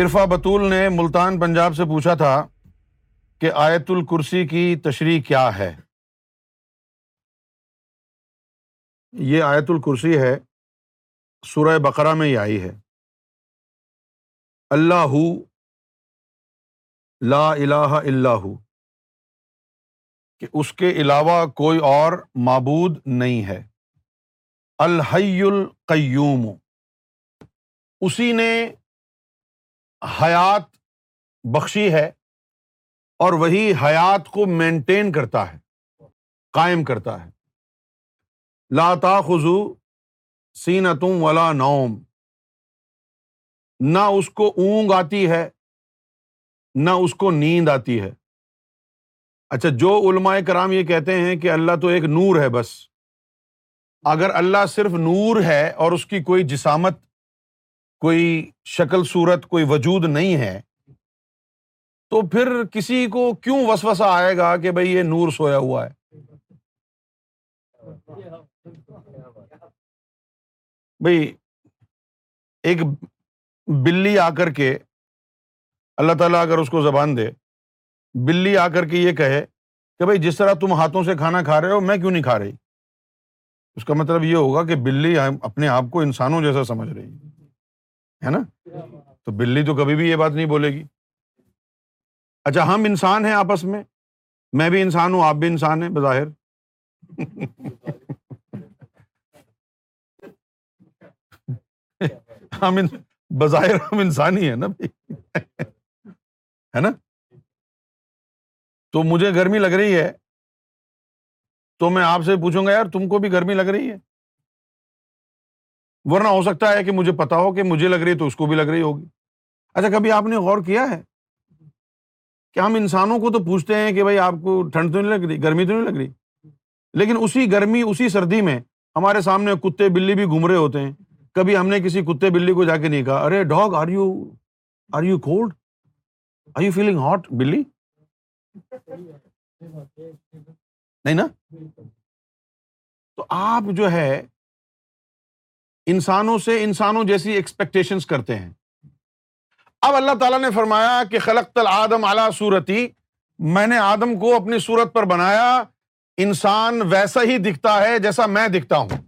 عرفا بطول نے ملتان پنجاب سے پوچھا تھا کہ آیت الکرسی کی تشریح کیا ہے یہ آیت الکرسی ہے سورہ بقرہ میں ہی آئی ہے اللہ لا الہ اللہ کہ اس کے علاوہ کوئی اور معبود نہیں ہے الحی القیوم اسی نے حیات بخشی ہے اور وہی حیات کو مینٹین کرتا ہے قائم کرتا ہے خزو سین تم ولا نوم نہ اس کو اونگ آتی ہے نہ اس کو نیند آتی ہے اچھا جو علماء کرام یہ کہتے ہیں کہ اللہ تو ایک نور ہے بس اگر اللہ صرف نور ہے اور اس کی کوئی جسامت کوئی شکل صورت کوئی وجود نہیں ہے تو پھر کسی کو کیوں وس وسا آئے گا کہ بھائی یہ نور سویا ہوا ہے بھائی ایک بلی آ کر کے اللہ تعالیٰ اگر اس کو زبان دے بلی آ کر کے یہ کہے کہ بھائی جس طرح تم ہاتھوں سے کھانا کھا رہے ہو میں کیوں نہیں کھا رہی اس کا مطلب یہ ہوگا کہ بلی اپنے آپ کو انسانوں جیسا سمجھ رہی ہے نا تو بلی تو کبھی بھی یہ بات نہیں بولے گی اچھا ہم انسان ہیں آپس میں میں بھی انسان ہوں آپ بھی انسان ہیں بظاہر ہم بظاہر ہم انسان ہی ہیں نا ہے نا تو مجھے گرمی لگ رہی ہے تو میں آپ سے پوچھوں گا یار تم کو بھی گرمی لگ رہی ہے ورنہ ہو سکتا ہے کہ مجھے پتا ہو کہ مجھے لگ رہی ہے تو اس کو بھی لگ رہی ہوگی اچھا کبھی آپ نے غور کیا ہے کہ ہم انسانوں کو تو پوچھتے ہیں کہ بھائی آپ کو ٹھنڈ تو نہیں لگ رہی گرمی تو نہیں لگ رہی لیکن اسی گرمی اسی سردی میں ہمارے سامنے کتے بلی بھی گھوم رہے ہوتے ہیں کبھی ہم نے کسی کتے بلی کو جا کے نہیں کہا ارے dog are you are you cold are you feeling hot بلی نہیں نا تو آپ جو ہے انسانوں سے انسانوں جیسی ایکسپیکٹیشن کرتے ہیں اب اللہ تعالیٰ نے فرمایا کہ خلق تل آدم اعلی سورتی میں نے آدم کو اپنی سورت پر بنایا انسان ویسا ہی دکھتا ہے جیسا میں دکھتا ہوں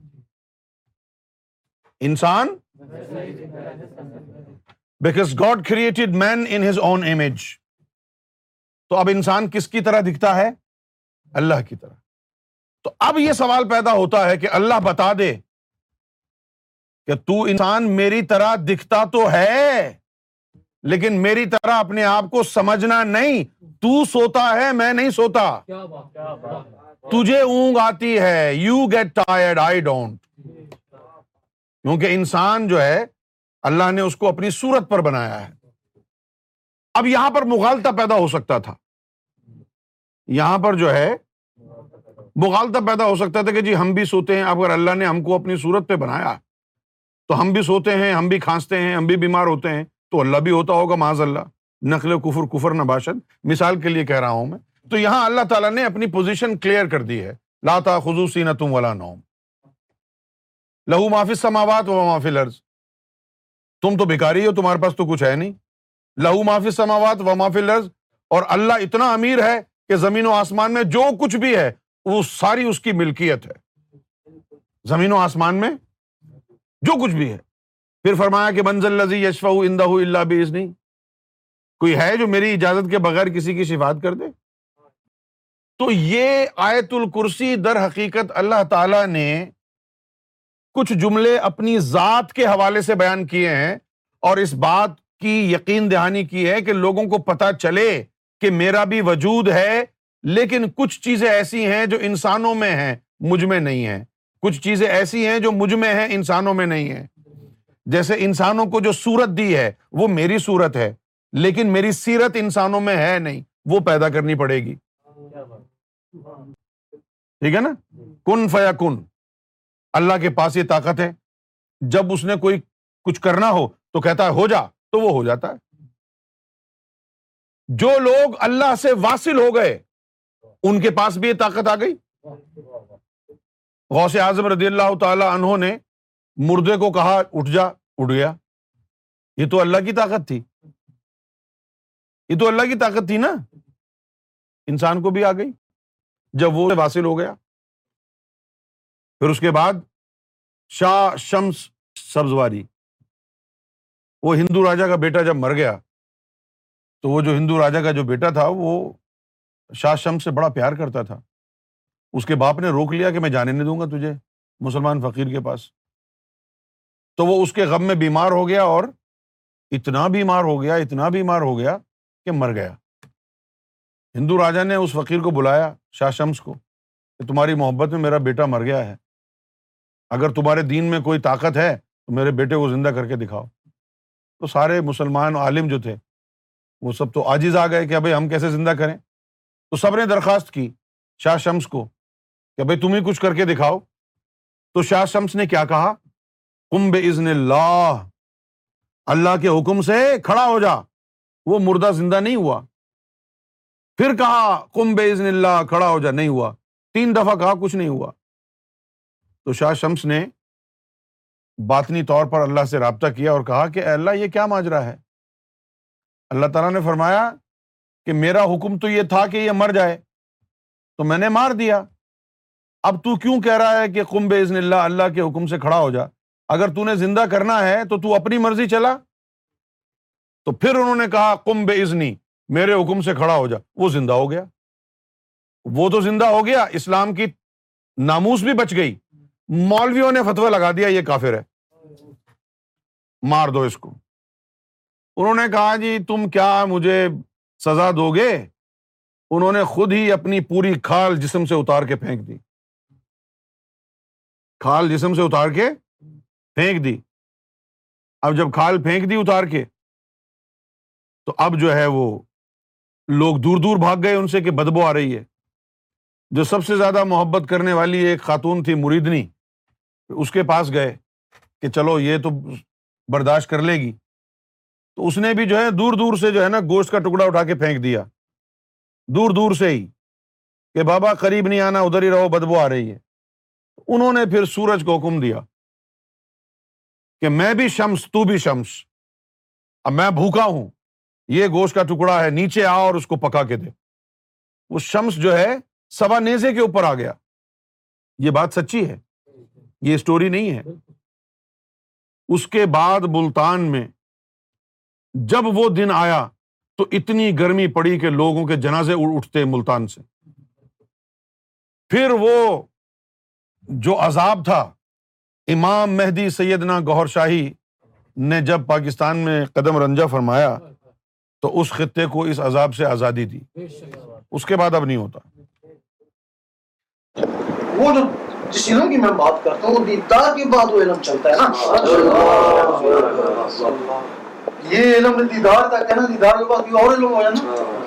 انسان because God created man in his own image تو اب انسان کس کی طرح دکھتا ہے اللہ کی طرح تو اب یہ سوال پیدا ہوتا ہے کہ اللہ بتا دے کہ تو انسان میری طرح دکھتا تو ہے لیکن میری طرح اپنے آپ کو سمجھنا نہیں تو سوتا ہے میں نہیں سوتا تجھے اونگ آتی ہے you get tired I don't کیونکہ انسان جو ہے اللہ نے اس کو اپنی صورت پر بنایا ہے اب یہاں پر مغالتا پیدا ہو سکتا تھا یہاں پر جو ہے مغالتا پیدا ہو سکتا تھا کہ جی ہم بھی سوتے ہیں اگر اللہ نے ہم کو اپنی صورت پہ بنایا تو ہم بھی سوتے ہیں ہم بھی کھانستے ہیں ہم بھی بیمار ہوتے ہیں تو اللہ بھی ہوتا ہوگا معاذ اللہ نقل کفر کفر نہ باشد مثال کے لیے کہہ رہا ہوں میں تو یہاں اللہ تعالیٰ نے اپنی پوزیشن کلیئر کر دی ہے لاتا خزوسی نہ تم والا لہو معافی سماوات و معافی لرز تم تو بھکاری ہو تمہارے پاس تو کچھ ہے نہیں لہو معافی سماوات و معافی لرز اور اللہ اتنا امیر ہے کہ زمین و آسمان میں جو کچھ بھی ہے وہ ساری اس کی ملکیت ہے زمین و آسمان میں جو کچھ بھی ہے پھر فرمایا کہ منزل یشفا اندہ اللہ بھی کوئی ہے جو میری اجازت کے بغیر کسی کی شفات کر دے تو یہ آیت الکرسی در حقیقت اللہ تعالی نے کچھ جملے اپنی ذات کے حوالے سے بیان کیے ہیں اور اس بات کی یقین دہانی کی ہے کہ لوگوں کو پتا چلے کہ میرا بھی وجود ہے لیکن کچھ چیزیں ایسی ہیں جو انسانوں میں ہیں مجھ میں نہیں ہیں کچھ چیزیں ایسی ہیں جو مجھ میں ہے انسانوں میں نہیں ہے جیسے انسانوں کو جو سورت دی ہے وہ میری سورت ہے لیکن میری سیرت انسانوں میں ہے نہیں وہ پیدا کرنی پڑے گی ٹھیک ہے نا کن فیا کن اللہ کے پاس یہ طاقت ہے جب اس نے کوئی کچھ کرنا ہو تو کہتا ہے ہو جا تو وہ ہو جاتا ہے جو لوگ اللہ سے واسل ہو گئے ان کے پاس بھی یہ طاقت آ گئی غوث اعظم رضی اللہ تعالی عنہ نے مردے کو کہا اٹھ جا اٹھ گیا یہ تو اللہ کی طاقت تھی یہ تو اللہ کی طاقت تھی نا انسان کو بھی آ گئی جب وہ واصل ہو گیا پھر اس کے بعد شاہ شمس سبزواری وہ ہندو راجا کا بیٹا جب مر گیا تو وہ جو ہندو راجا کا جو بیٹا تھا وہ شاہ شمس سے بڑا پیار کرتا تھا اس کے باپ نے روک لیا کہ میں جانے نہیں دوں گا تجھے مسلمان فقیر کے پاس تو وہ اس کے غم میں بیمار ہو گیا اور اتنا بیمار ہو گیا اتنا بیمار ہو گیا کہ مر گیا ہندو راجا نے اس فقیر کو بلایا شاہ شمس کو کہ تمہاری محبت میں میرا بیٹا مر گیا ہے اگر تمہارے دین میں کوئی طاقت ہے تو میرے بیٹے کو زندہ کر کے دکھاؤ تو سارے مسلمان عالم جو تھے وہ سب تو آجز آ گئے کہ ابھی ہم کیسے زندہ کریں تو سب نے درخواست کی شاہ شمس کو کہ بھائی تم ہی کچھ کر کے دکھاؤ تو شاہ شمس نے کیا کہا کمب عزن اللہ اللہ کے حکم سے کھڑا ہو جا وہ مردہ زندہ نہیں ہوا پھر کہا کمب عزن اللہ کھڑا ہو جا نہیں ہوا تین دفعہ کہا کچھ نہیں ہوا تو شاہ شمس نے باطنی طور پر اللہ سے رابطہ کیا اور کہا کہ اللہ یہ کیا ماجرا ہے اللہ تعالیٰ نے فرمایا کہ میرا حکم تو یہ تھا کہ یہ مر جائے تو میں نے مار دیا اب تو کیوں کہہ رہا ہے کہ کم عزن اللہ اللہ کے حکم سے کھڑا ہو جا اگر تو نے زندہ کرنا ہے تو تو اپنی مرضی چلا تو پھر انہوں نے کہا بے عزنی میرے حکم سے کھڑا ہو جا وہ زندہ ہو گیا وہ تو زندہ ہو گیا اسلام کی ناموس بھی بچ گئی مولویوں نے فتویٰ لگا دیا یہ کافر ہے مار دو اس کو انہوں نے کہا جی تم کیا مجھے سزا دو گے انہوں نے خود ہی اپنی پوری کھال جسم سے اتار کے پھینک دی کھال جسم سے اتار کے پھینک دی اب جب کھال پھینک دی اتار کے تو اب جو ہے وہ لوگ دور دور بھاگ گئے ان سے کہ بدبو آ رہی ہے جو سب سے زیادہ محبت کرنے والی ایک خاتون تھی مریدنی اس کے پاس گئے کہ چلو یہ تو برداشت کر لے گی تو اس نے بھی جو ہے دور دور سے جو ہے نا گوشت کا ٹکڑا اٹھا کے پھینک دیا دور دور سے ہی کہ بابا قریب نہیں آنا ادھر ہی رہو بدبو آ رہی ہے انہوں نے پھر سورج کو حکم دیا کہ میں بھی شمس تو بھی شمس اب میں بھوکا ہوں یہ گوشت کا ٹکڑا ہے نیچے آ اور اس کو پکا کے دے وہ شمس جو ہے سوا نیزے کے اوپر آ گیا یہ بات سچی ہے یہ اسٹوری نہیں ہے اس کے بعد ملتان میں جب وہ دن آیا تو اتنی گرمی پڑی کہ لوگوں کے جنازے اٹھتے ملتان سے پھر وہ جو عذاب تھا امام مہدی سیدنا گوھر شاہی نے جب پاکستان میں قدم رنجا فرمایا تو اس خطے کو اس عذاب سے آزادی دی اس کے بعد اب نہیں ہوتا وہ جو جس علم کی میں بات کرتا ہوں وہ دیدار کے بعد وہ علم چلتا ہے نا یہ علم دیدار تک ہے نا دیدار کے بعد اور علم ہو جائے نا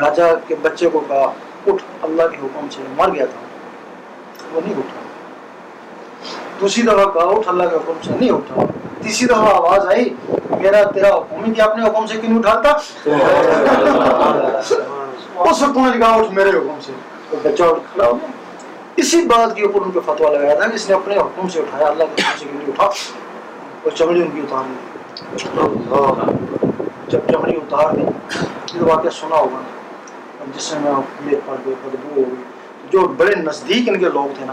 راجا کے بچے کو کہا اٹھ اللہ کے حکم سے مر گیا تھا وہ نہیں اٹھا دوسری دفعہ کہا اٹھ اللہ کے حکم سے نہیں اٹھا تیسری دفعہ آواز آئی میرا تیرا حکم ہی کہ اپنے حکم سے کیوں اٹھاتا اس وقت نے کہا اٹھ میرے حکم سے بچہ اٹھ کھڑا ہو گیا اسی بات کے اوپر ان پہ فتوا لگایا تھا کہ اس نے اپنے حکم سے اٹھایا اللہ کے حکم سے کیوں نہیں اٹھا اور چمڑی ان کی اتار لی جب چمڑی اتار دی یہ واقعہ سنا ہوگا نا جس میں میں یہ پڑ گئے بدبو ہو گئی جو بڑے نزدیک ان کے لوگ تھے نا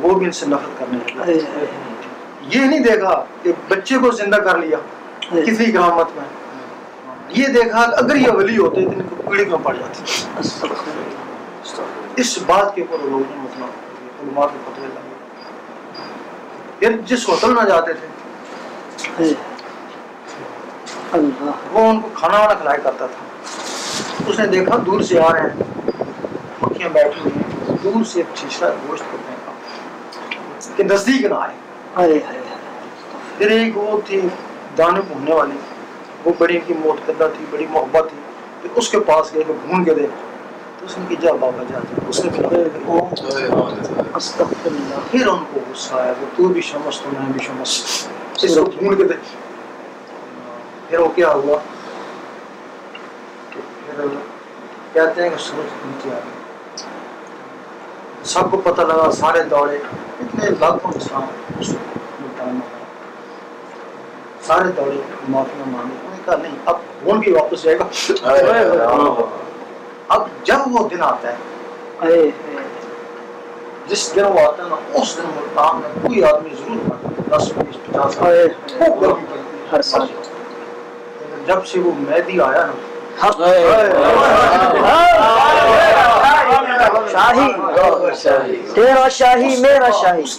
وہ بھی ان سے نفرت کرنے لگا یہ نہیں دیکھا کہ بچے کو زندہ کر لیا کسی کرامت میں یہ دیکھا کہ اگر یہ ولی ہوتے تو ان کو پیڑھی میں پڑ جاتی اس بات کے اوپر لوگ نے مطلب علماء کے پتوے لگے پھر جس ہوٹل میں جاتے تھے وہ ان کو کھانا وانا کھلایا کرتا تھا اس نے دیکھا دور سے آ رہے ہیں مکھیاں بیٹھی ہوئی ہیں دور سے ایک شیشہ گوشت کو پھینکا کہ نزدیک نہ آئے آئے پھر ایک وہ تھی دانے بھوننے والی وہ بڑی ان کی موت کردہ تھی بڑی محبت تھی پھر اس کے پاس گئے کہ بھون کے دیکھ تو اس نے کہ جا بابا جا جا اس نے کہا پھر ان کو غصہ آیا کہ تو بھی شمس تو میں بھی شمس اس کو بھون کے دیکھ پھر وہ کیا ہوا کہتے ہیں کہ سورج نیچے آ گئے سب کو پتہ لگا سارے دوڑے اتنے لاکھوں انسان سارے دوڑے معافیاں مانگے انہوں نے کہا نہیں اب فون بھی واپس جائے گا اب جب وہ دن آتا ہے جس دن وہ آتا ہے نا اس دن ملتان میں کوئی آدمی ضرور پڑتا دس بیس پچاس جب سے وہ میدی آیا نا شاہی تیرا شاہی میرا شاہی اس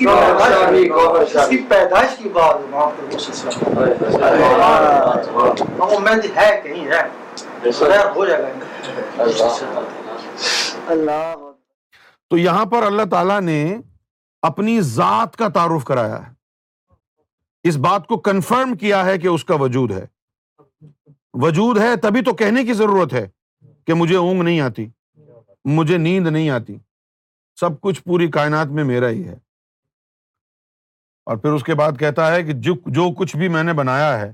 کی پیدائش کی بات ہاں، ہے کہیں ہے تو یہاں پر اللہ تعالیٰ نے اپنی ذات کا تعارف کرایا ہے اس بات کو کنفرم کیا ہے کہ اس کا وجود ہے وجود ہے تبھی تو کہنے کی ضرورت ہے کہ مجھے اونگ نہیں آتی مجھے نیند نہیں آتی سب کچھ پوری کائنات میں میرا ہی ہے اور پھر اس کے بعد کہتا ہے کہ جو کچھ بھی میں نے بنایا ہے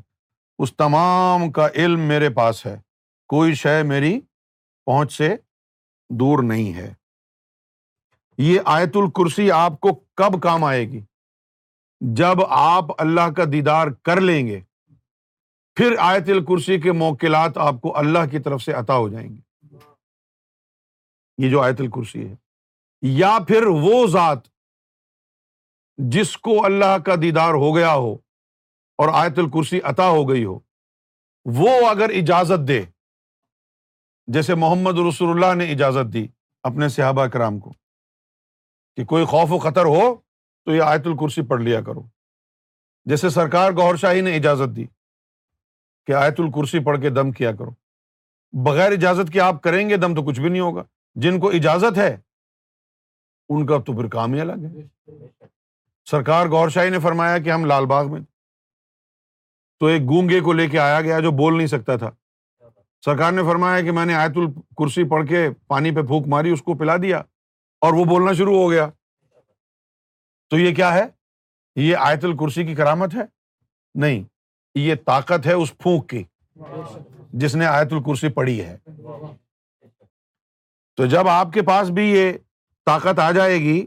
اس تمام کا علم میرے پاس ہے کوئی شے میری پہنچ سے دور نہیں ہے یہ آیت الکرسی آپ کو کب کام آئے گی جب آپ اللہ کا دیدار کر لیں گے پھر آیت الکرسی کے موکلات آپ کو اللہ کی طرف سے عطا ہو جائیں گے یہ جو آیت الکرسی ہے یا پھر وہ ذات جس کو اللہ کا دیدار ہو گیا ہو اور آیت الکرسی عطا ہو گئی ہو وہ اگر اجازت دے جیسے محمد رسول اللہ نے اجازت دی اپنے صحابہ کرام کو کہ کوئی خوف و خطر ہو تو یہ آیت الکرسی پڑھ لیا کرو جیسے سرکار گور شاہی نے اجازت دی کہ آیت الکرسی پڑھ کے دم کیا کرو بغیر اجازت کے آپ کریں گے دم تو کچھ بھی نہیں ہوگا جن کو اجازت ہے ان کا تو پھر کام ہی الگ ہے سرکار گور شاہی نے فرمایا کہ ہم لال باغ میں تو ایک گونگے کو لے کے آیا گیا جو بول نہیں سکتا تھا سرکار نے فرمایا کہ میں نے آیت الکرسی پڑھ کے پانی پہ پھونک ماری اس کو پلا دیا اور وہ بولنا شروع ہو گیا تو یہ کیا ہے یہ آیت الکرسی کی کرامت ہے نہیں یہ طاقت ہے اس پھونک کی جس نے آیت الکرسی پڑھی ہے تو جب آپ کے پاس بھی یہ طاقت آ جائے گی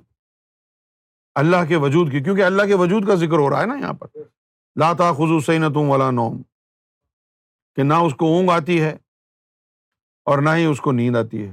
اللہ کے وجود کی کیونکہ اللہ کے وجود کا ذکر ہو رہا ہے نا یہاں پر لا خزو نہ تم نوم کہ اس کو اونگ آتی ہے اور نہ ہی اس کو نیند آتی ہے